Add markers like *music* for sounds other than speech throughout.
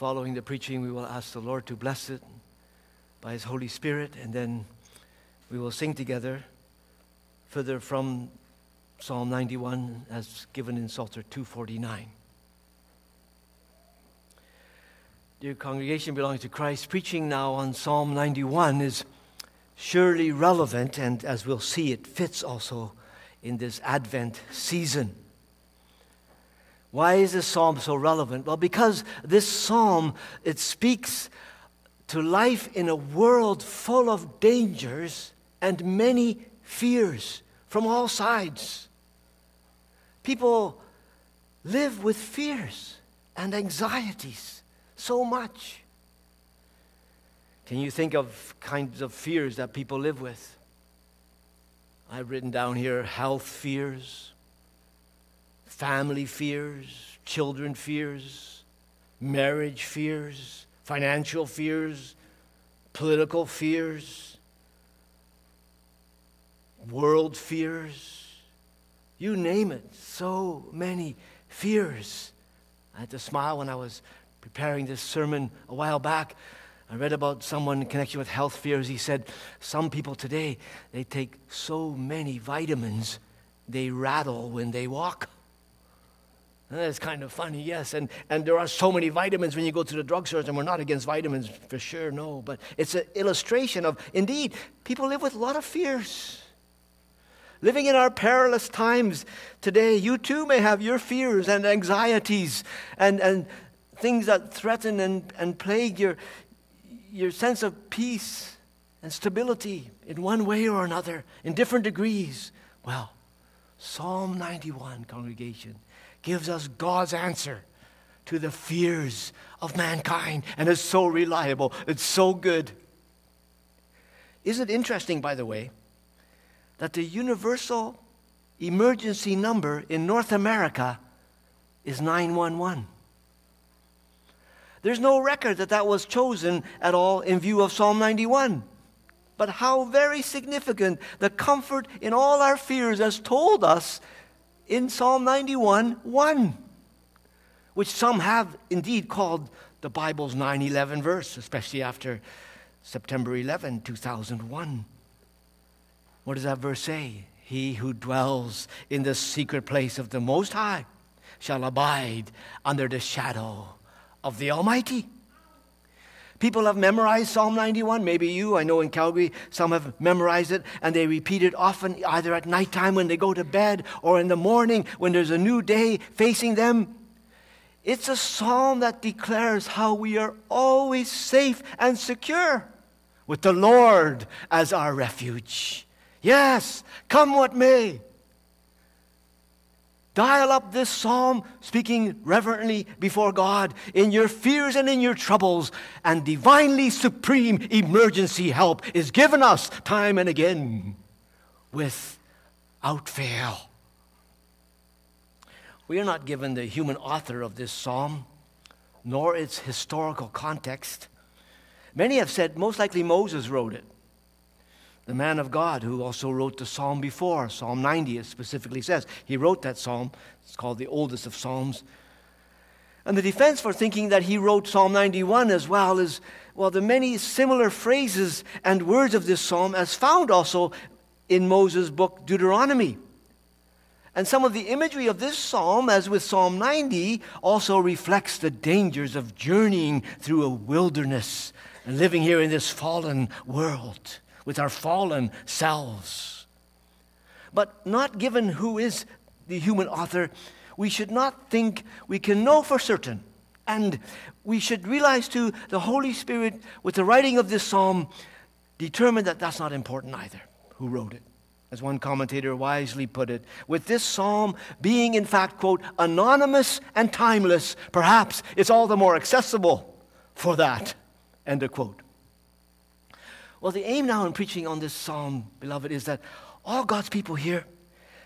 Following the preaching, we will ask the Lord to bless it by His Holy Spirit, and then we will sing together further from Psalm 91 as given in Psalter 249. Dear congregation belonging to Christ, preaching now on Psalm 91 is surely relevant, and as we'll see, it fits also in this Advent season. Why is this psalm so relevant? Well, because this psalm it speaks to life in a world full of dangers and many fears from all sides. People live with fears and anxieties so much. Can you think of kinds of fears that people live with? I've written down here health fears, family fears, children fears, marriage fears, financial fears, political fears, world fears. You name it, so many fears. I had to smile when I was preparing this sermon a while back. I read about someone in connection with health fears. He said, Some people today, they take so many vitamins, they rattle when they walk. That's kind of funny, yes. And, and there are so many vitamins when you go to the drugstores, and we're not against vitamins for sure, no. But it's an illustration of, indeed, people live with a lot of fears. Living in our perilous times today, you too may have your fears and anxieties and, and things that threaten and, and plague your, your sense of peace and stability in one way or another, in different degrees. Well, Psalm 91, congregation gives us God's answer to the fears of mankind and is so reliable. It's so good. Isn't it interesting, by the way, that the universal emergency number in North America is 911? There's no record that that was chosen at all in view of Psalm 91. But how very significant the comfort in all our fears has told us in Psalm 91 1, which some have indeed called the Bible's 9 11 verse, especially after September 11, 2001. What does that verse say? He who dwells in the secret place of the Most High shall abide under the shadow of the Almighty. People have memorized Psalm 91. Maybe you, I know in Calgary, some have memorized it and they repeat it often, either at nighttime when they go to bed or in the morning when there's a new day facing them. It's a psalm that declares how we are always safe and secure with the Lord as our refuge. Yes, come what may. Dial up this psalm, speaking reverently before God in your fears and in your troubles, and divinely supreme emergency help is given us time and again without fail. We are not given the human author of this psalm, nor its historical context. Many have said most likely Moses wrote it the man of God who also wrote the psalm before, Psalm 90, it specifically says. He wrote that psalm. It's called the oldest of psalms. And the defense for thinking that he wrote Psalm 91 as well is, well, the many similar phrases and words of this psalm as found also in Moses' book Deuteronomy. And some of the imagery of this psalm, as with Psalm 90, also reflects the dangers of journeying through a wilderness and living here in this fallen world with our fallen selves. But not given who is the human author, we should not think we can know for certain. And we should realize too, the Holy Spirit, with the writing of this psalm, determined that that's not important either, who wrote it. As one commentator wisely put it, with this psalm being, in fact, quote, anonymous and timeless, perhaps it's all the more accessible for that, end of quote. Well, the aim now in preaching on this psalm, beloved, is that all God's people here,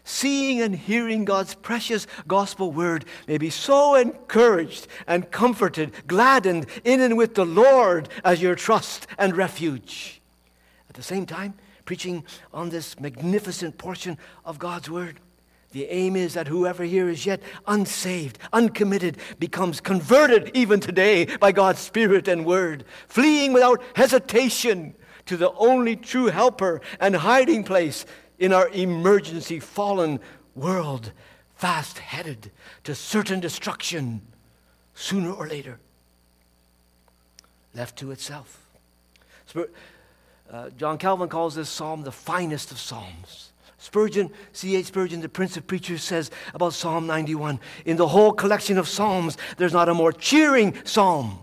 seeing and hearing God's precious gospel word, may be so encouraged and comforted, gladdened in and with the Lord as your trust and refuge. At the same time, preaching on this magnificent portion of God's word, The aim is that whoever here is yet unsaved, uncommitted, becomes converted even today by God's Spirit and Word, fleeing without hesitation to the only true helper and hiding place in our emergency fallen world, fast headed to certain destruction sooner or later, left to itself. Uh, John Calvin calls this psalm the finest of psalms. Spurgeon, C.H. Spurgeon, the Prince of Preachers, says about Psalm 91 In the whole collection of psalms, there's not a more cheering psalm.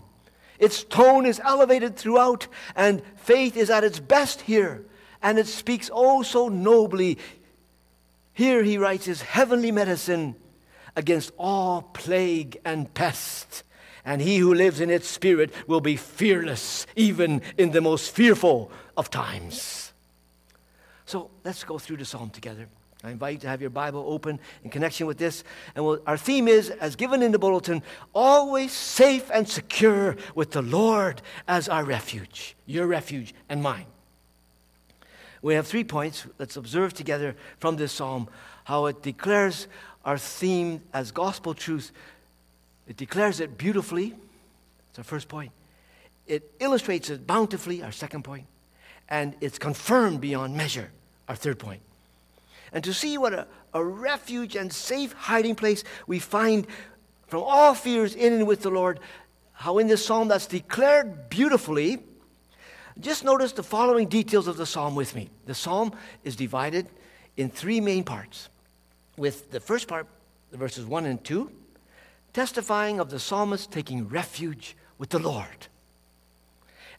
Its tone is elevated throughout, and faith is at its best here, and it speaks oh so nobly. Here he writes his heavenly medicine against all plague and pest, and he who lives in its spirit will be fearless even in the most fearful of times. So let's go through the psalm together. I invite you to have your Bible open in connection with this. And we'll, our theme is, as given in the bulletin, always safe and secure with the Lord as our refuge, your refuge and mine. We have three points. Let's observe together from this psalm how it declares our theme as gospel truth. It declares it beautifully. That's our first point. It illustrates it bountifully, our second point. And it's confirmed beyond measure our third point. And to see what a, a refuge and safe hiding place we find from all fears in and with the Lord, how in this psalm that's declared beautifully, just notice the following details of the psalm with me. The psalm is divided in three main parts, with the first part, verses 1 and 2, testifying of the psalmist taking refuge with the Lord.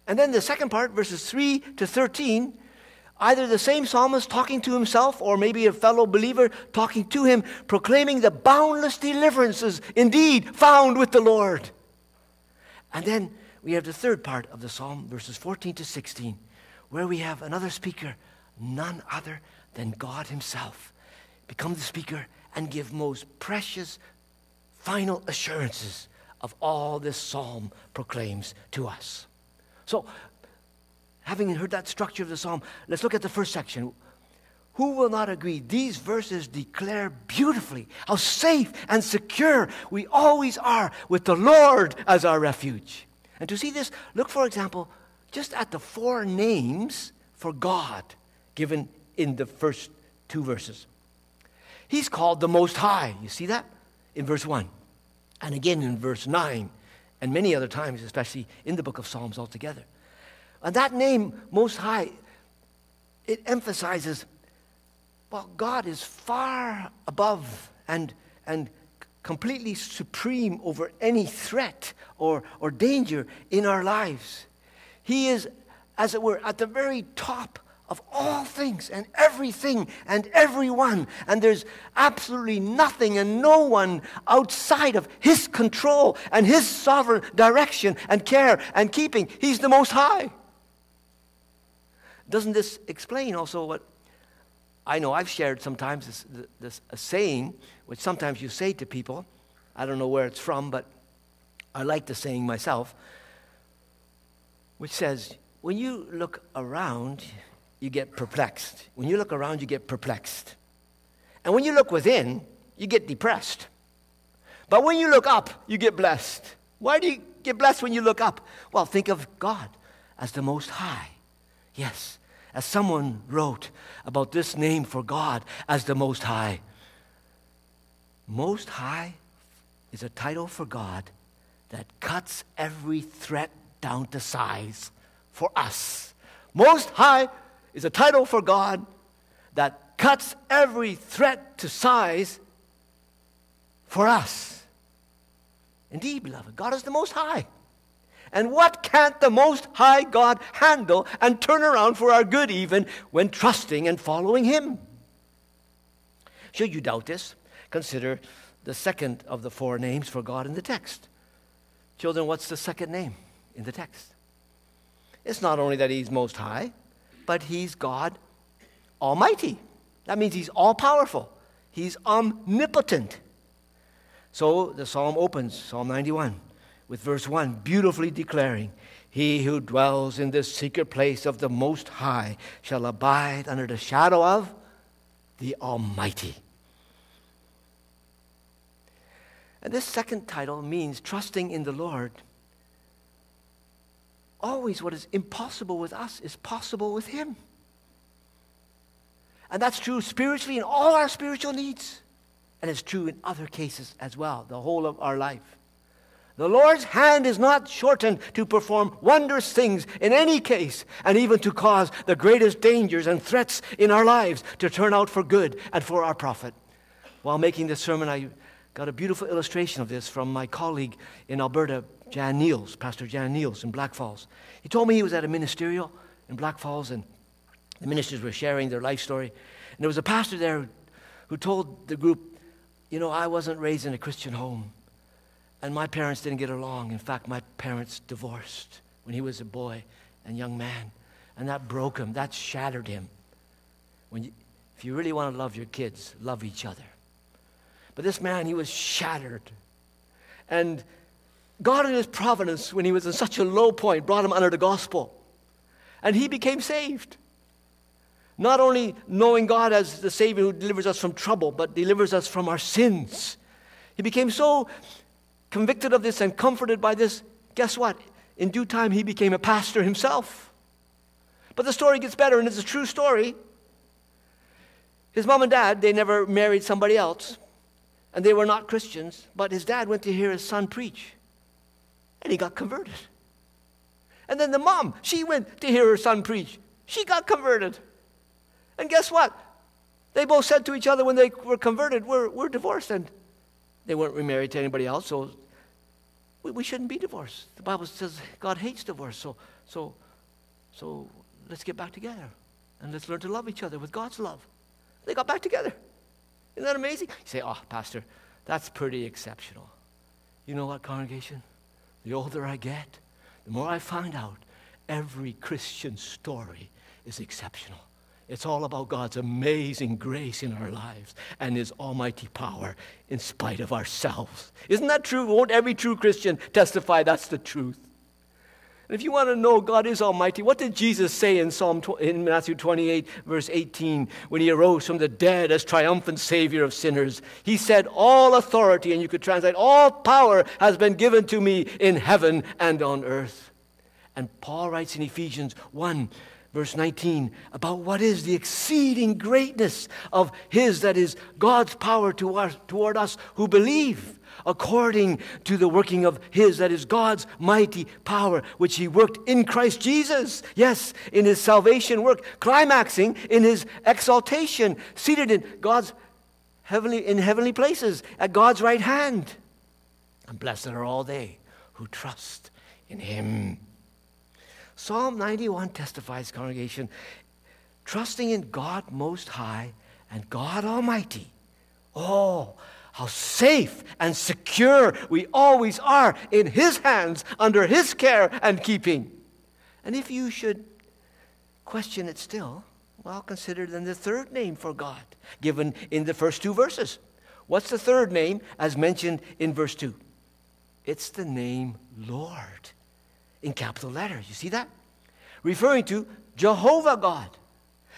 And then the second part, verses 3 to 13, either the same psalmist talking to himself or maybe a fellow believer talking to him, proclaiming the boundless deliverances indeed found with the Lord. And then we have the third part of the psalm, verses 14 to 16, where we have another speaker, none other than God Himself, become the speaker and give most precious final assurances of all this psalm proclaims to us. So having heard that structure of the psalm, let's look at the first section. Who will not agree? These verses declare beautifully how safe and secure we always are with the Lord as our refuge. And to see this, look, for example, just at the four names for God given in the first two verses. He's called the Most High. You see that? In verse 1. And again in verse 9, and many other times, especially in the book of Psalms altogether. And that name, Most High, it emphasizes, well, God is far above and, and completely supreme over any threat or, or danger in our lives. He is, as it were, at the very top of all things and everything and everyone. And there's absolutely nothing and no one outside of His control and His sovereign direction and care and keeping. He's the Most High. Doesn't this explain also what I know I've shared sometimes this, this a saying, which sometimes you say to people. I don't know where it's from, but I like the saying myself, which says, when you look around, you get perplexed. When you look around, you get perplexed. And when you look within, you get depressed. But when you look up, you get blessed. Why do you get blessed when you look up? Well, think of God as the Most High. Yes, as someone wrote about this name for God as the Most High. Most High is a title for God that cuts every threat down to size for us. Most High is a title for God that cuts every threat to size for us. Indeed, beloved, God is the Most High. And what can't the Most High God handle and turn around for our good, even when trusting and following Him? Should you doubt this, consider the second of the four names for God in the text. Children, what's the second name in the text? It's not only that He's Most High, but He's God Almighty. That means He's all powerful, He's omnipotent. So the psalm opens, Psalm 91 with verse 1, beautifully declaring, He who dwells in the secret place of the Most High shall abide under the shadow of the Almighty. And this second title means trusting in the Lord. Always what is impossible with us is possible with Him. And that's true spiritually in all our spiritual needs. And it's true in other cases as well, the whole of our life. The Lord's hand is not shortened to perform wondrous things in any case, and even to cause the greatest dangers and threats in our lives to turn out for good and for our profit. While making this sermon, I got a beautiful illustration of this from my colleague in Alberta, Jan Niels, Pastor Jan Niels in Blackfalds. He told me he was at a ministerial in Blackfalds, and the ministers were sharing their life story. And there was a pastor there who told the group, You know, I wasn't raised in a Christian home. And my parents didn't get along. In fact, my parents divorced when he was a boy and young man. And that broke him, that shattered him. When you, if you really want to love your kids, love each other. But this man, he was shattered. And God, in His providence, when he was in such a low point, brought him under the gospel. And he became saved. Not only knowing God as the Savior who delivers us from trouble, but delivers us from our sins. He became so convicted of this and comforted by this, guess what? In due time, he became a pastor himself. But the story gets better, and it's a true story. His mom and dad, they never married somebody else, and they were not Christians, but his dad went to hear his son preach, and he got converted. And then the mom, she went to hear her son preach. She got converted. And guess what? They both said to each other when they were converted, We're, we're divorced. And they weren't remarried to anybody else, so we, we shouldn't be divorced. The Bible says God hates divorce, so, so, so let's get back together and let's learn to love each other with God's love. They got back together. Isn't that amazing? You say, oh, Pastor, that's pretty exceptional. You know what, congregation? The older I get, the more I find out every Christian story is exceptional. It's all about God's amazing grace in our lives and His almighty power in spite of ourselves. Isn't that true? Won't every true Christian testify that's the truth? And if you want to know God is almighty, what did Jesus say in Psalm in Matthew 28 verse 18 when he arose from the dead as triumphant savior of sinners? He said, "All authority and you could translate all power has been given to me in heaven and on earth." And Paul writes in Ephesians 1 verse 19, about what is the exceeding greatness of His, that is, God's power toward us who believe, according to the working of His, that is, God's mighty power, which He worked in Christ Jesus. Yes, in His salvation work, climaxing in His exaltation, seated in God's heavenly, in heavenly places, at God's right hand. And blessed are all they who trust in Him. Psalm 91 testifies, congregation, trusting in God Most High and God Almighty. Oh, how safe and secure we always are in His hands, under His care and keeping. And if you should question it still, well, consider then the third name for God given in the first two verses. What's the third name as mentioned in verse 2? It's the name Lord in capital letters. You see that? Referring to Jehovah God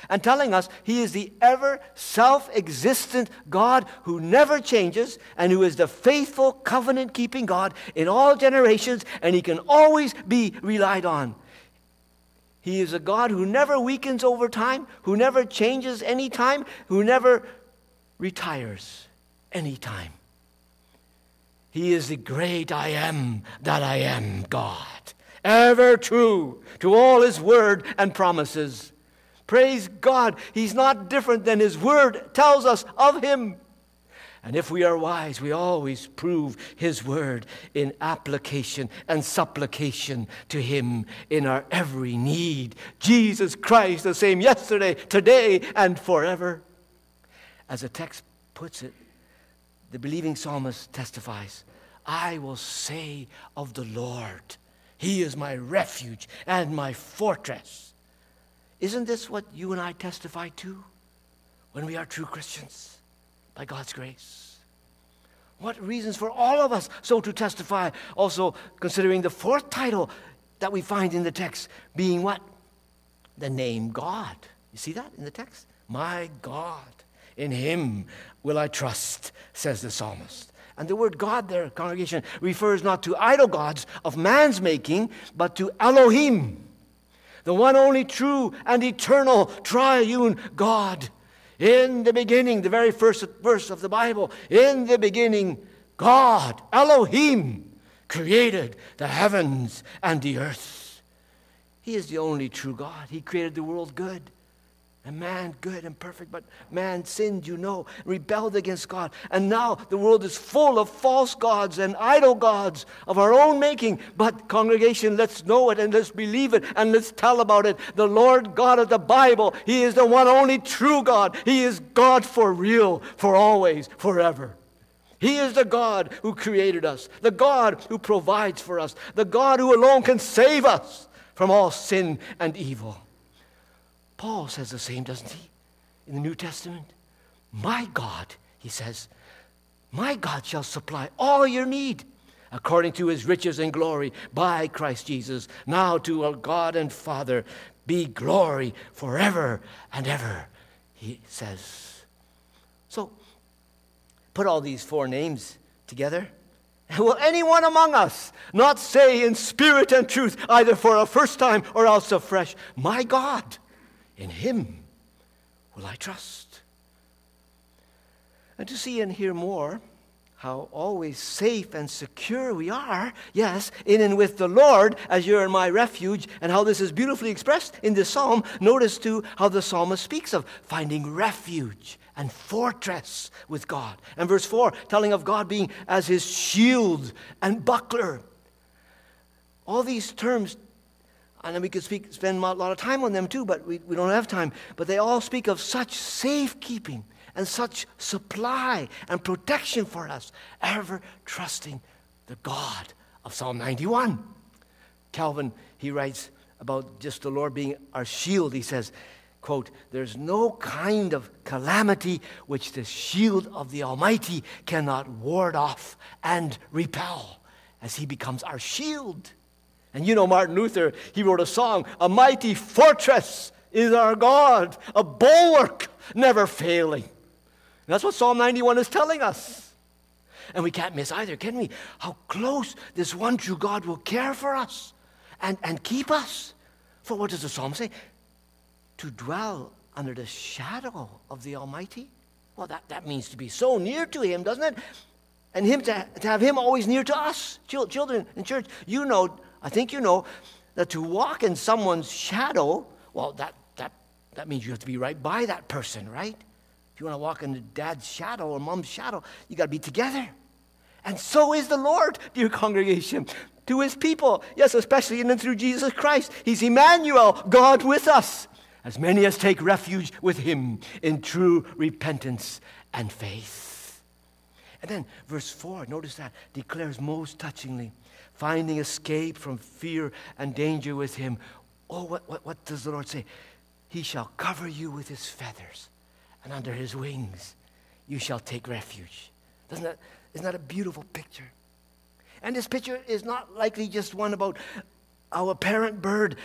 and telling us he is the ever self existent God who never changes and who is the faithful covenant keeping God in all generations and he can always be relied on. He is a God who never weakens over time, who never changes any time, who never retires any time. He is the great I am that I am God ever true to all his word and promises. Praise God, he's not different than his word tells us of him. And if we are wise, we always prove His word in application and supplication to Him in our every need. Jesus Christ, the same yesterday, today, and forever. As the text puts it, the believing psalmist testifies I will say of the Lord, he is my refuge and my fortress. Isn't this what you and I testify to when we are true Christians by God's grace? What reasons for all of us so to testify? Also, considering the fourth title that we find in the text being what? The name God. You see that in the text? My God. In him will I trust, says the psalmist. And the word God there, congregation, refers not to idol gods of man's making, but to Elohim, the one only true and eternal triune God. In the beginning, the very first verse of the Bible, in the beginning, God, Elohim, created the heavens and the earth. He is the only true God. He created the world good. And man, good and perfect, but man sinned, you know, rebelled against God. And now the world is full of false gods and idol gods of our own making. But, congregation, let's know it and let's believe it and let's tell about it. The Lord God of the Bible, He is the one only true God. He is God for real, for always, forever. He is the God who created us, the God who provides for us, the God who alone can save us from all sin and evil. Paul says the same, doesn't he? In the New Testament. My God, he says, my God shall supply all your need according to his riches and glory by Christ Jesus. Now to our God and Father be glory forever and ever, he says. So, put all these four names together. Will anyone among us not say in spirit and truth, either for a first time or else afresh, My God? In him will I trust. And to see and hear more how always safe and secure we are, yes, in and with the Lord as you're in my refuge, and how this is beautifully expressed in this psalm. Notice too how the psalmist speaks of finding refuge and fortress with God. And verse 4, telling of God being as his shield and buckler. All these terms and then we could speak, spend a lot of time on them too, but we, we don't have time. But they all speak of such safekeeping and such supply and protection for us, ever trusting the God of Psalm 91. Calvin, he writes about just the Lord being our shield. He says, quote, There's no kind of calamity which the shield of the Almighty cannot ward off and repel as he becomes our shield. And you know, Martin Luther, he wrote a song, A Mighty Fortress is our God, a bulwark never failing. And that's what Psalm 91 is telling us. And we can't miss either, can we? How close this one true God will care for us and, and keep us. For what does the psalm say? To dwell under the shadow of the Almighty. Well, that, that means to be so near to Him, doesn't it? And him to, to have Him always near to us. Children in church, you know I think you know that to walk in someone's shadow, well, that, that, that means you have to be right by that person, right? If you want to walk in the dad's shadow or mom's shadow, you got to be together. And so is the Lord, dear congregation, to his people. Yes, especially in and through Jesus Christ. He's Emmanuel, God with us. As many as take refuge with him in true repentance and faith. And then verse 4, notice that, declares most touchingly finding escape from fear and danger with him. Oh, what, what, what does the Lord say? He shall cover you with his feathers, and under his wings you shall take refuge. Doesn't that, isn't that a beautiful picture? And this picture is not likely just one about our parent bird,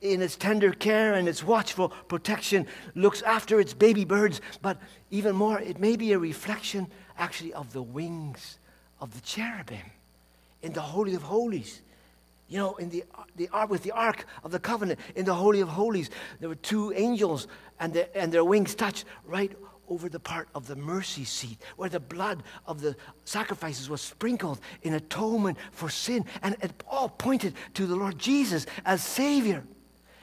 in its tender care and its watchful protection, looks after its baby birds, but even more, it may be a reflection actually of the wings of the cherubim in the Holy of Holies. You know, in the, the ark with the Ark of the Covenant, in the Holy of Holies, there were two angels, and, the, and their wings touched right over the part of the mercy seat where the blood of the sacrifices was sprinkled in atonement for sin. And it all pointed to the Lord Jesus as Savior.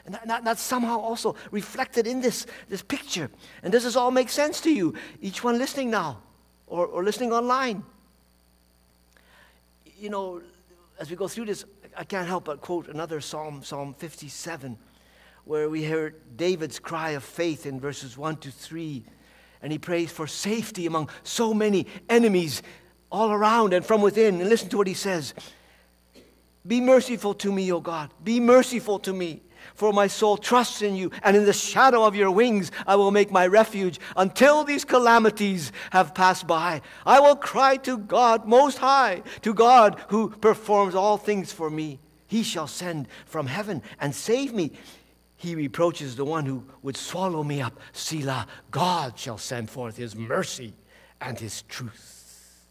And that, that, that's somehow also reflected in this, this picture. And does this all make sense to you? Each one listening now or, or listening online you know, as we go through this, I can't help but quote another psalm, Psalm 57, where we hear David's cry of faith in verses 1 to 3. And he prays for safety among so many enemies all around and from within. And listen to what he says Be merciful to me, O God. Be merciful to me for my soul trusts in you, and in the shadow of your wings I will make my refuge until these calamities have passed by. I will cry to God most high, to God who performs all things for me. He shall send from heaven and save me. He reproaches the one who would swallow me up. Selah, God shall send forth his mercy and his truth.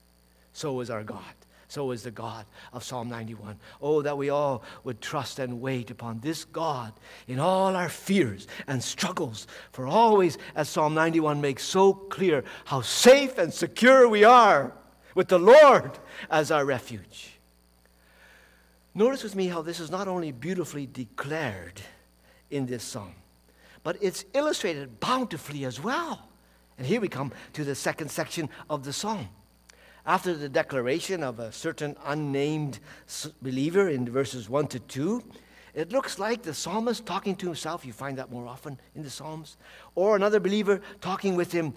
So is our God. So is the God of Psalm 91. Oh, that we all would trust and wait upon this God in all our fears and struggles. For always, as Psalm 91 makes so clear, how safe and secure we are with the Lord as our refuge. Notice with me how this is not only beautifully declared in this psalm, but it's illustrated bountifully as well. And here we come to the second section of the psalm. After the declaration of a certain unnamed believer in verses 1 to 2, it looks like the psalmist talking to himself. You find that more often in the Psalms. Or another believer talking with him.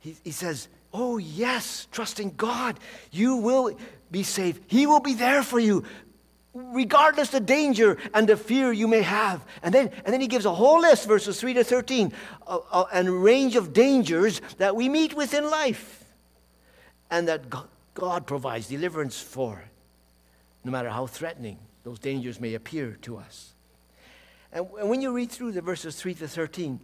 He, he says, Oh, yes, trusting God, you will be safe. He will be there for you regardless the danger and the fear you may have. And then, and then he gives a whole list, verses 3 to 13, uh, uh, and range of dangers that we meet with in life and that God provides deliverance for, no matter how threatening those dangers may appear to us. And when you read through the verses 3 to 13,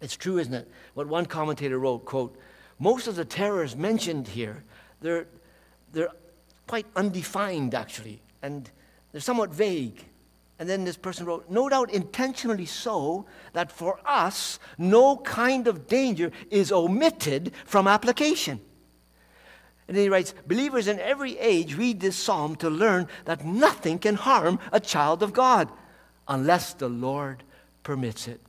it's true, isn't it? What one commentator wrote, quote, most of the terrors mentioned here, they're, they're quite undefined, actually, and they're somewhat vague. And then this person wrote, no doubt intentionally so, that for us, no kind of danger is omitted from application. And then he writes, believers in every age read this psalm to learn that nothing can harm a child of God unless the Lord permits it.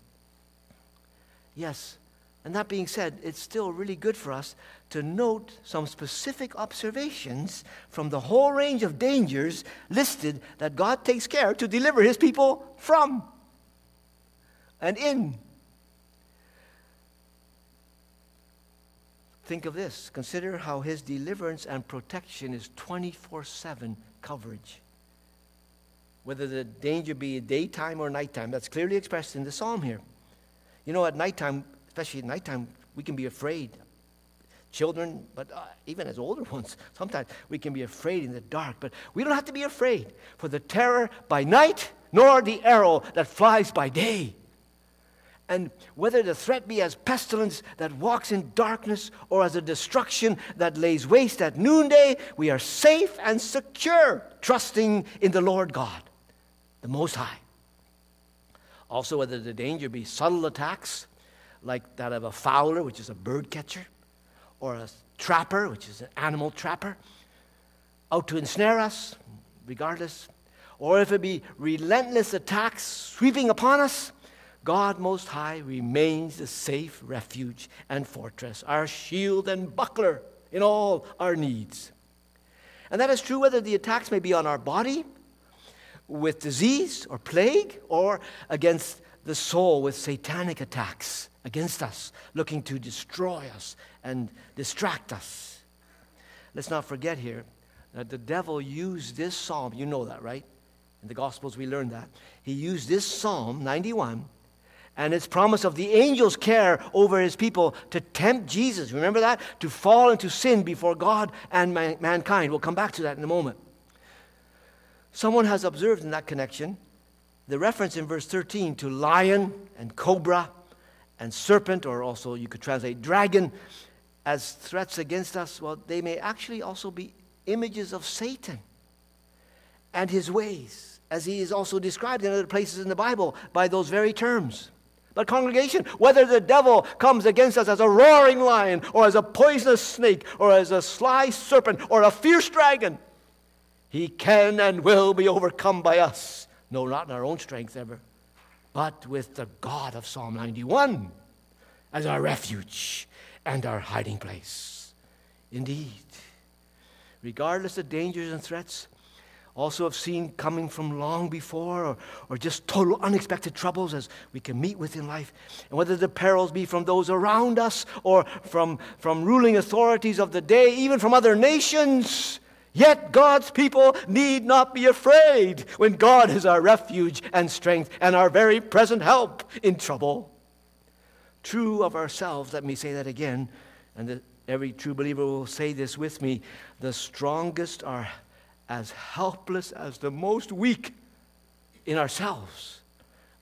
Yes, and that being said, it's still really good for us to note some specific observations from the whole range of dangers listed that God takes care to deliver his people from and in. Think of this. Consider how his deliverance and protection is 24 7 coverage. Whether the danger be daytime or nighttime, that's clearly expressed in the psalm here. You know, at nighttime, especially at nighttime, we can be afraid children, but uh, even as older *laughs* ones, sometimes we can be afraid in the dark. But we don't have to be afraid for the terror by night, nor the arrow that flies by day. And whether the threat be as pestilence that walks in darkness or as a destruction that lays waste at noonday, we are safe and secure, trusting in the Lord God, the Most High. Also, whether the danger be subtle attacks like that of a fowler, which is a bird catcher, or a trapper, which is an animal trapper, out to ensnare us, regardless, or if it be relentless attacks sweeping upon us, God Most High remains the safe refuge and fortress, our shield and buckler in all our needs. And that is true whether the attacks may be on our body with disease or plague, or against the soul with satanic attacks against us, looking to destroy us and distract us. Let's not forget here that the devil used this psalm. You know that, right? In the Gospels, we learned that. He used this psalm, 91, and its promise of the angel's care over his people to tempt Jesus. Remember that? To fall into sin before God and man- mankind. We'll come back to that in a moment. Someone has observed in that connection the reference in verse 13 to lion and cobra and serpent, or also you could translate dragon, as threats against us, well, they may actually also be images of Satan and his ways, as he is also described in other places in the Bible by those very terms. But, congregation, whether the devil comes against us as a roaring lion, or as a poisonous snake, or as a sly serpent, or a fierce dragon, he can and will be overcome by us. No, not in our own strength ever, but with the God of Psalm 91 as our refuge and our hiding place. Indeed, regardless of dangers and threats, also have seen coming from long before or, or just total unexpected troubles as we can meet with in life. And whether the perils be from those around us or from, from ruling authorities of the day, even from other nations, yet God's people need not be afraid when God is our refuge and strength and our very present help in trouble true of ourselves, let me say that again, and that every true believer will say this with me the strongest are as helpless as the most weak in ourselves.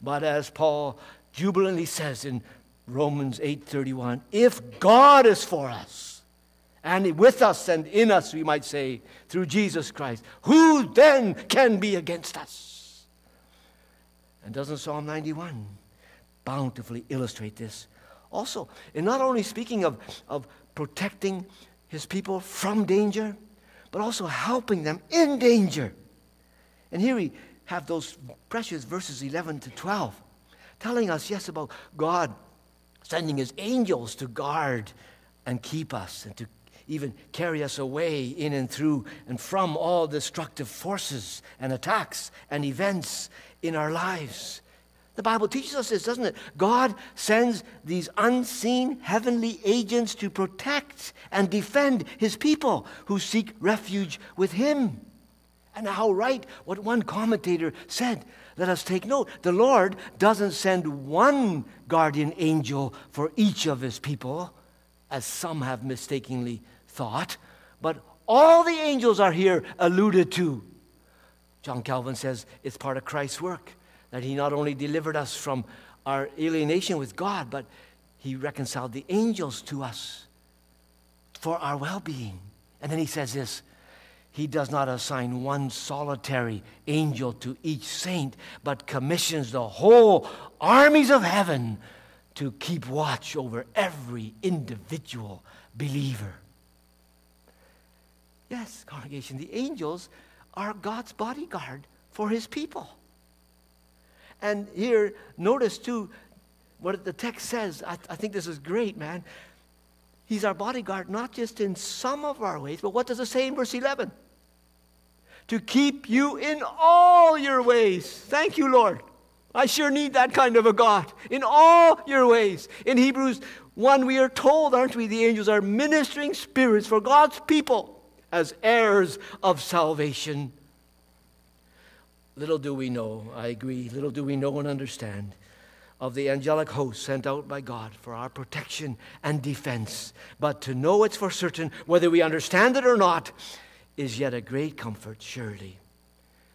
But as Paul jubilantly says in Romans 8:31, if God is for us, and with us and in us, we might say, through Jesus Christ. Who then can be against us? And doesn't Psalm 91 bountifully illustrate this? Also, in not only speaking of, of protecting his people from danger, but also helping them in danger. And here we have those precious verses 11 to 12, telling us, yes, about God sending his angels to guard and keep us and to even carry us away in and through and from all destructive forces and attacks and events in our lives. The Bible teaches us this, doesn't it? God sends these unseen heavenly agents to protect and defend his people who seek refuge with him. And how right what one commentator said. Let us take note. The Lord doesn't send one guardian angel for each of his people, as some have mistakenly thought, but all the angels are here alluded to. John Calvin says it's part of Christ's work that he not only delivered us from our alienation with God, but he reconciled the angels to us for our well being. And then he says this He does not assign one solitary angel to each saint, but commissions the whole armies of heaven to keep watch over every individual believer. Yes, congregation, the angels are God's bodyguard for his people. And here, notice too what the text says. I, I think this is great, man. He's our bodyguard, not just in some of our ways, but what does it say in verse 11? To keep you in all your ways. Thank you, Lord. I sure need that kind of a God. In all your ways. In Hebrews 1, we are told, aren't we? The angels are ministering spirits for God's people as heirs of salvation. Little do we know, I agree, little do we know and understand of the angelic host sent out by God for our protection and defense. But to know it's for certain, whether we understand it or not, is yet a great comfort, surely.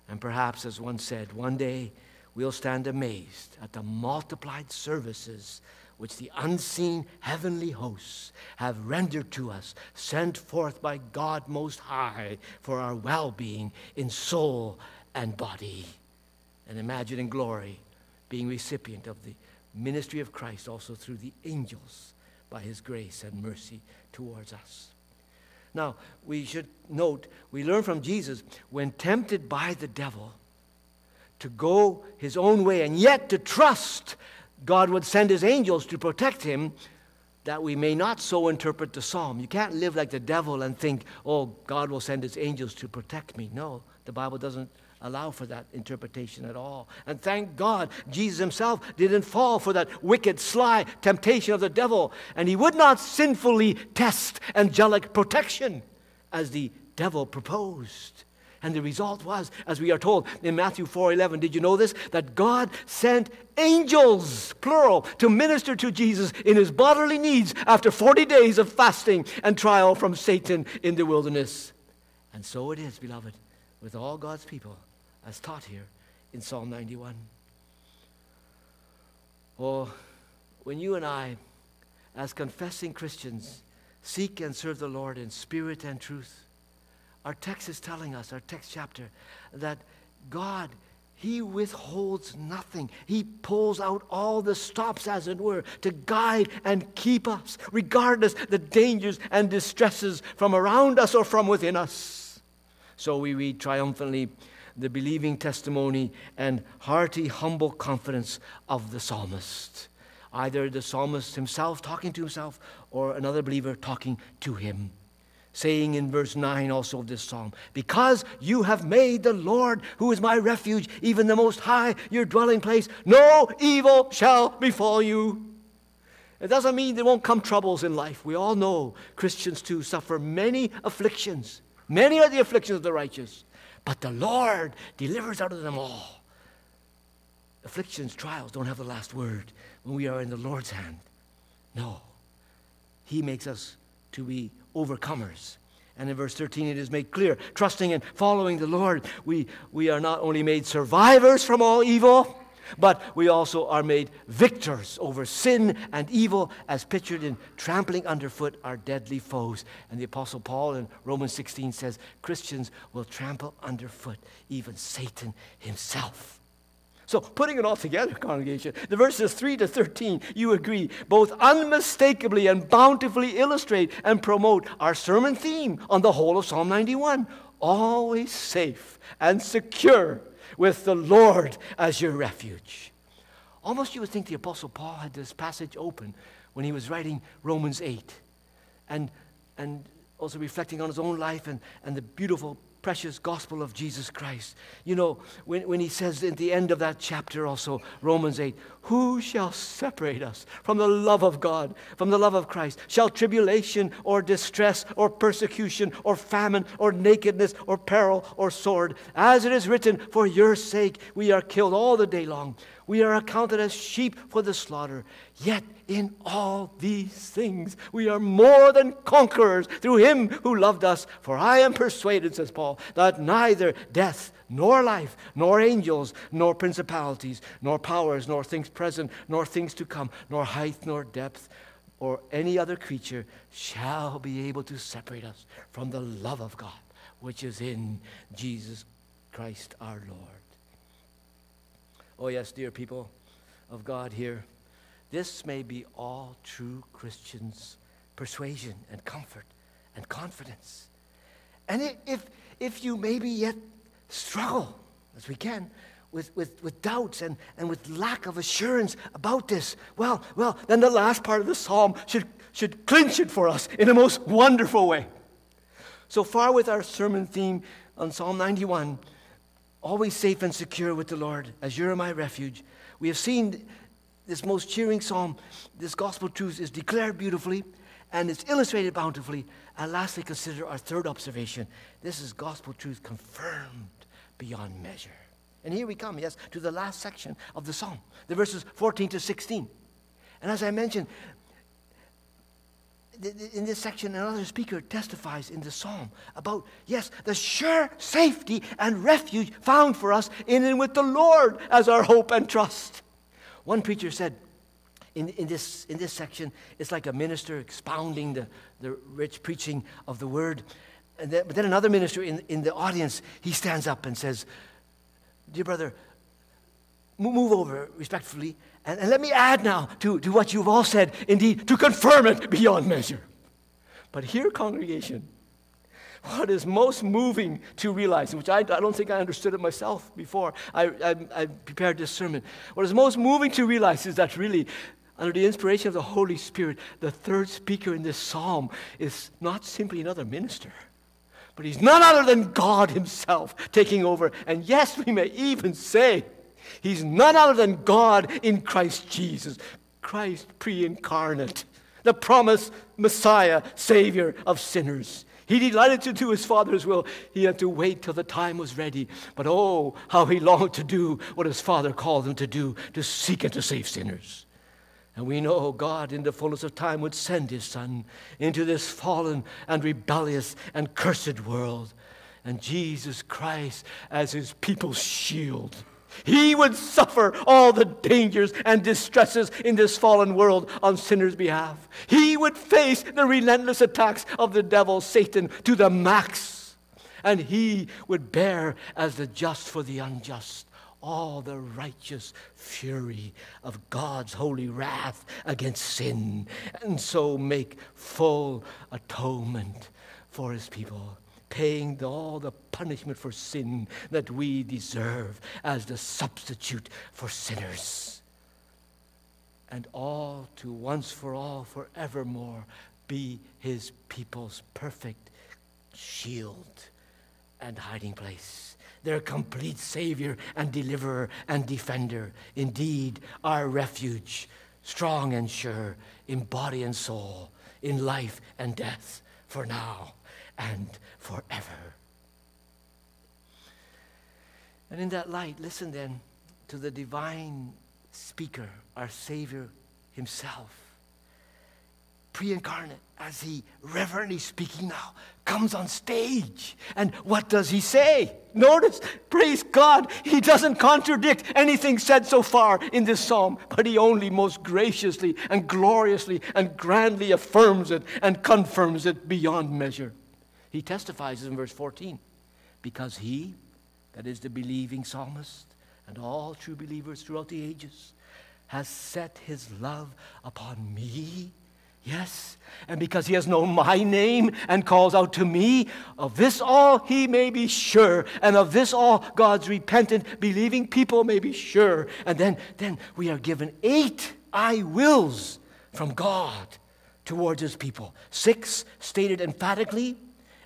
And perhaps, as one said, one day we'll stand amazed at the multiplied services which the unseen heavenly hosts have rendered to us, sent forth by God Most High for our well being in soul and body. And imagine in glory being recipient of the ministry of Christ also through the angels by his grace and mercy towards us. Now, we should note, we learn from Jesus when tempted by the devil to go his own way and yet to trust God would send his angels to protect him, that we may not so interpret the psalm. You can't live like the devil and think, oh, God will send his angels to protect me. No, the Bible doesn't allow for that interpretation at all. And thank God, Jesus himself didn't fall for that wicked, sly temptation of the devil, and he would not sinfully test angelic protection as the devil proposed. And the result was, as we are told in Matthew 4:11, did you know this? That God sent angels, plural, to minister to Jesus in his bodily needs after 40 days of fasting and trial from Satan in the wilderness. And so it is, beloved, with all God's people, as taught here in Psalm 91. Oh, when you and I, as confessing Christians, seek and serve the Lord in spirit and truth, our text is telling us, our text chapter, that God, He withholds nothing. He pulls out all the stops, as it were, to guide and keep us, regardless the dangers and distresses from around us or from within us. So we read triumphantly the believing testimony and hearty, humble confidence of the psalmist. Either the psalmist himself talking to himself or another believer talking to him saying in verse 9 also of this psalm, Because you have made the Lord, who is my refuge, even the Most High, your dwelling place, no evil shall befall you. It doesn't mean there won't come troubles in life. We all know Christians too suffer many afflictions. Many are the afflictions of the righteous, but the Lord delivers out of them all. Afflictions, trials don't have the last word when we are in the Lord's hand. No. He makes us to be overcomers. And in verse 13, it is made clear trusting and following the Lord, we, we are not only made survivors from all evil, But we also are made victors over sin and evil, as pictured in trampling underfoot our deadly foes. And the Apostle Paul in Romans 16 says Christians will trample underfoot even Satan himself. So, putting it all together, congregation, the verses 3 to 13, you agree, both unmistakably and bountifully illustrate and promote our sermon theme on the whole of Psalm 91 always safe and secure with the Lord as your refuge. Almost you would think the Apostle Paul had this passage open when he was writing Romans 8 and, and also reflecting on his own life and, and the beautiful precious gospel of Jesus Christ. You know, when, when he says at the end of that chapter also, Romans 8, who shall separate us from the love of God, from the love of Christ? Shall tribulation or distress or persecution or famine or nakedness or peril or sword? As it is written, for your sake we are killed all the day long. We are accounted as sheep for the slaughter. Yet in all these things we are more than conquerors through him who loved us. For I am persuaded, says Paul, that neither death, nor life, nor angels, nor principalities, nor powers, nor things present, nor things to come, nor height, nor depth, or any other creature shall be able to separate us from the love of God, which is in Jesus Christ our Lord. Oh, yes, dear people of God here, this may be all true Christians' persuasion and comfort and confidence. And if, if you maybe yet struggle, as we can, with, with, with doubts and, and with lack of assurance about this, well, well, then the last part of the psalm should, should clinch it for us in a most wonderful way. So far with our sermon theme on Psalm 91, always safe and secure with the Lord, as you're my refuge. We have seen this most cheering psalm, this gospel truth is declared beautifully and it's illustrated bountifully. And lastly, consider our third observation. This is gospel truth confirmed beyond measure. And here we come, yes, to the last section of the psalm, the verses 14 to 16. And as I mentioned, in this section, another speaker testifies in the psalm about, yes, the sure safety and refuge found for us in and with the Lord as our hope and trust. One preacher said, in, in, this, in this section, it's like a minister expounding the, the rich preaching of the word. And then, but then another minister in, in the audience, he stands up and says, Dear brother, move over respectfully and, and let me add now to, to what you've all said, indeed, to confirm it beyond measure. But here, congregation, what is most moving to realize, which I, I don't think I understood it myself before I, I, I prepared this sermon, what is most moving to realize is that really, under the inspiration of the Holy Spirit, the third speaker in this psalm is not simply another minister but he's none other than God Himself taking over. And yes, we may even say He's none other than God in Christ Jesus, Christ pre incarnate, the promised Messiah, Savior of sinners. He delighted to do his Father's will. He had to wait till the time was ready. But oh, how he longed to do what his Father called him to do to seek and to save sinners. And we know God, in the fullness of time, would send his Son into this fallen and rebellious and cursed world. And Jesus Christ as his people's shield he would suffer all the dangers and distresses in this fallen world on sinners' behalf. He would face the relentless attacks of the devil, Satan, to the max. And he would bear as the just for the unjust all the righteous fury of God's holy wrath against sin, and so make full atonement for his people paying all the punishment for sin that we deserve as the substitute for sinners. And all to once for all, forevermore, be his people's perfect shield and hiding place, their complete Savior and deliverer and defender, indeed, our refuge, strong and sure in body and soul, in life and death, for now and forever. And in that light, listen then to the divine speaker, our Savior Himself, pre incarnate, as he reverently speaking now, comes on stage. And what does he say? Notice, praise God, he doesn't contradict anything said so far in this psalm, but he only most graciously and gloriously and grandly affirms it and confirms it beyond measure. He testifies in verse 14 because he, that is the believing psalmist, and all true believers throughout the ages, has set his love upon me Yes, and because he has known my name and calls out to me, of this all he may be sure, and of this all God's repentant, believing people may be sure. And then, then we are given eight I wills from God towards his people. Six stated emphatically,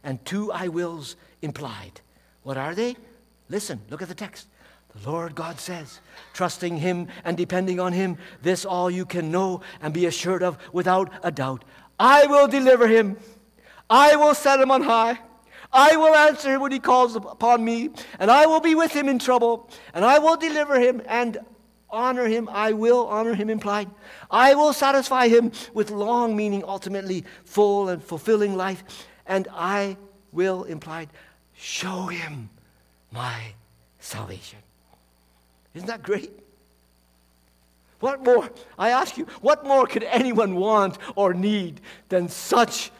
and two I wills implied. What are they? Listen, look at the text. The Lord God says, trusting Him and depending on Him, this all you can know and be assured of without a doubt. I will deliver him. I will set him on high. I will answer Him when he calls upon me, and I will be with him in trouble, and I will deliver him and honor him. I will honor him, implied. I will satisfy him with long, meaning ultimately full and fulfilling life, and I will, implied, show him my salvation. Isn't that great? What more, I ask you, what more could anyone want or need than such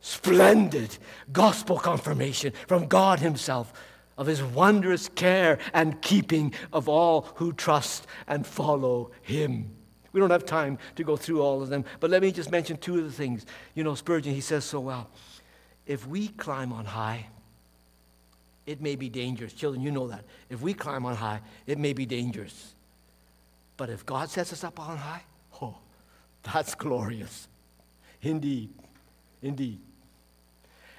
splendid gospel confirmation from God Himself of His wondrous care and keeping of all who trust and follow Him? We don't have time to go through all of them, but let me just mention two of the things. You know, Spurgeon, he says so well. If we climb on high, it may be dangerous. Children, you know that. If we climb on high, it may be dangerous. But if God sets us up on high, oh, that's glorious. Indeed. Indeed.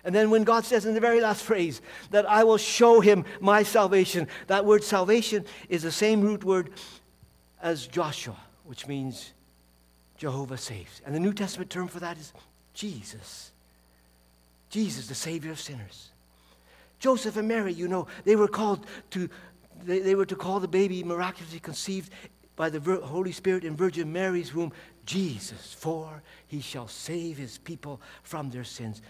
And then when God says in the very last phrase that I will show him my salvation, that word salvation is the same root word as Joshua, which means Jehovah saves. And the New Testament term for that is Jesus. Jesus, the Savior of sinners. Joseph and Mary, you know, they were called to, they, they were to call the baby miraculously conceived by the Holy Spirit in Virgin Mary's womb Jesus, for he shall save his people from their sins.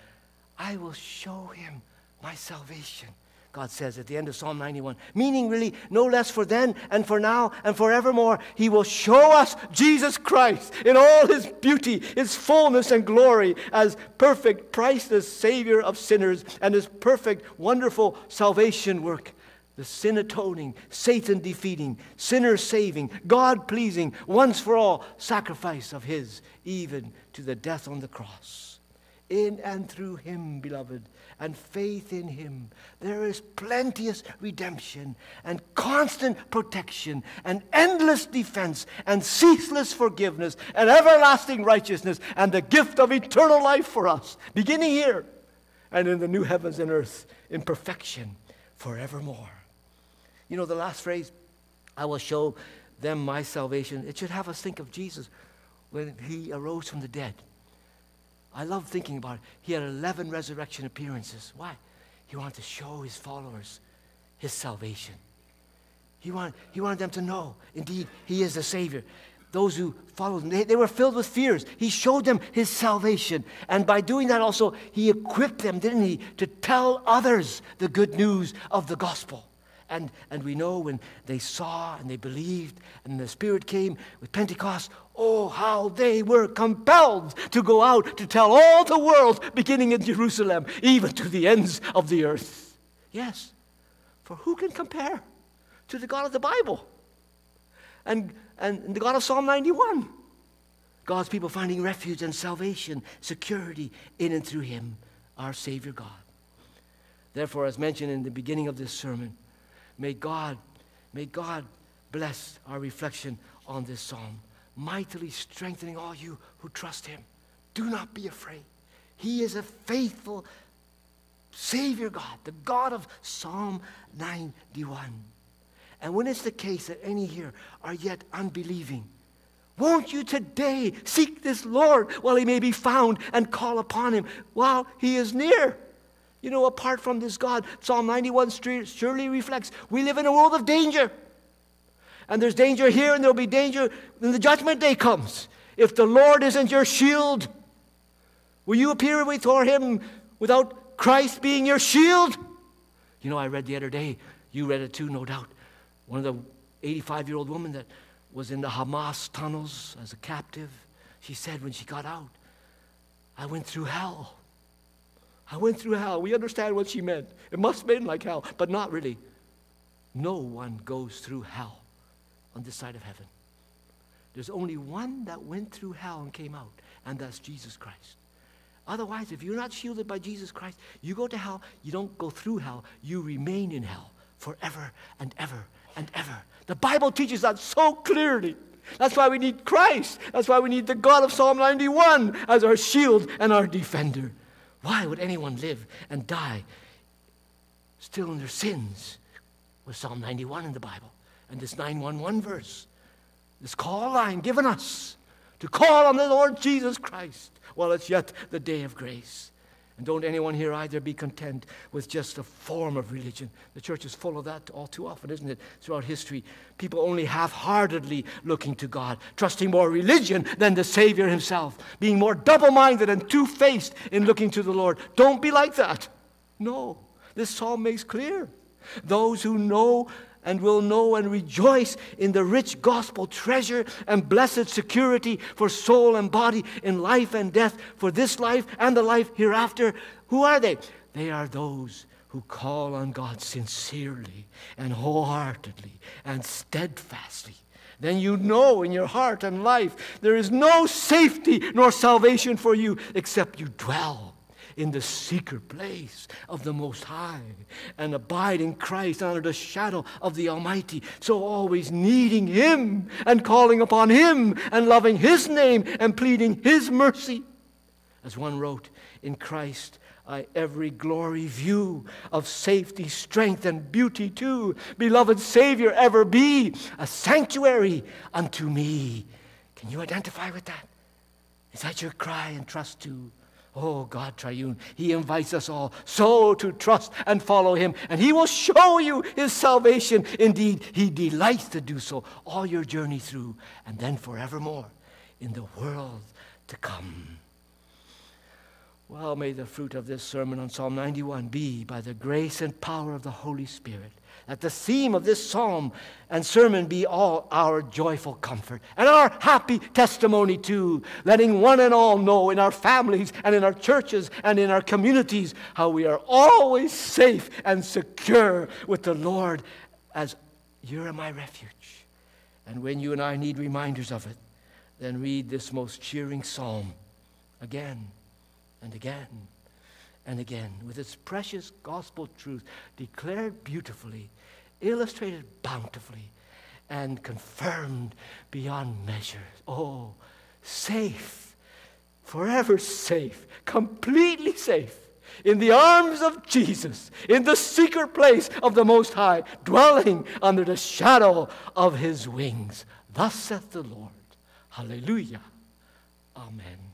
I will show him my salvation. God says at the end of Psalm 91, meaning really no less for then and for now and forevermore, He will show us Jesus Christ in all His beauty, His fullness and glory as perfect, priceless Savior of sinners and His perfect, wonderful salvation work. The sin atoning, Satan defeating, sinner saving, God pleasing, once for all sacrifice of His, even to the death on the cross. In and through Him, beloved and faith in Him, there is plenteous redemption and constant protection and endless defense and ceaseless forgiveness and everlasting righteousness and the gift of eternal life for us, beginning here and in the new heavens and earth in perfection forevermore. You know, the last phrase, I will show them my salvation, it should have us think of Jesus when He arose from the dead. I love thinking about it. He had 11 resurrection appearances. Why? He wanted to show his followers his salvation. He wanted, he wanted them to know, indeed, he is the Savior. Those who followed him, they, they were filled with fears. He showed them his salvation. And by doing that, also, he equipped them, didn't he, to tell others the good news of the gospel. And, and we know when they saw and they believed and the Spirit came with Pentecost, oh, how they were compelled to go out to tell all the world, beginning in Jerusalem, even to the ends of the earth. Yes, for who can compare to the God of the Bible and, and the God of Psalm 91? God's people finding refuge and salvation, security in and through Him, our Savior God. Therefore, as mentioned in the beginning of this sermon, May God, may God bless our reflection on this psalm, mightily strengthening all you who trust him. Do not be afraid. He is a faithful Savior God, the God of Psalm 91. And when it's the case that any here are yet unbelieving, won't you today seek this Lord while he may be found and call upon him while he is near? You know, apart from this God, Psalm 91 surely reflects we live in a world of danger. And there's danger here, and there'll be danger when the judgment day comes. If the Lord isn't your shield, Will you appear before him without Christ being your shield? You know, I read the other day, you read it too, no doubt. One of the 85 year old woman that was in the Hamas tunnels as a captive, she said when she got out, I went through hell. I went through hell. We understand what she meant. It must have been like hell, but not really. No one goes through hell on this side of heaven. There's only one that went through hell and came out, and that's Jesus Christ. Otherwise, if you're not shielded by Jesus Christ, you go to hell, you don't go through hell, you remain in hell forever and ever and ever. The Bible teaches that so clearly. That's why we need Christ. That's why we need the God of Psalm 91 as our shield and our defender. Why would anyone live and die still in their sins? With Psalm 91 in the Bible and this 911 verse, this call line given us to call on the Lord Jesus Christ while it's yet the day of grace. And don't anyone here either be content with just a form of religion. The church is full of that all too often, isn't it? Throughout history, people only half heartedly looking to God, trusting more religion than the Savior Himself, being more double minded and two faced in looking to the Lord. Don't be like that. No. This psalm makes clear. Those who know and will know and rejoice in the rich gospel treasure and blessed security for soul and body in life and death, for this life and the life hereafter. Who are they? They are those who call on God sincerely and wholeheartedly and steadfastly. Then you know in your heart and life there is no safety nor salvation for you except you dwell in the secret place of the Most High and abide in Christ under the shadow of the Almighty. So always needing Him and calling upon Him and loving His name and pleading His mercy. As one wrote, in Christ I every glory view of safety, strength, and beauty too. Beloved Savior, ever be a sanctuary unto me. Can you identify with that? Is that your cry and trust too? Oh, God triune, He invites us all so to trust and follow Him, and He will show you His salvation. Indeed, He delights to do so all your journey through, and then forevermore in the world to come. Well, may the fruit of this sermon on Psalm 91 be by the grace and power of the Holy Spirit that the theme of this psalm and sermon be all our joyful comfort and our happy testimony too, letting one and all know in our families and in our churches and in our communities how we are always safe and secure with the Lord as you're my refuge. And when you and I need reminders of it, then read this most cheering psalm again and again and again with its precious gospel truth declared beautifully illustrated bountifully, and confirmed beyond measure. Oh, safe, forever safe, completely safe. In the arms of Jesus, in the secret place of the Most High, dwelling under the shadow of his wings. Thus saith the Lord. Hallelujah. Amen.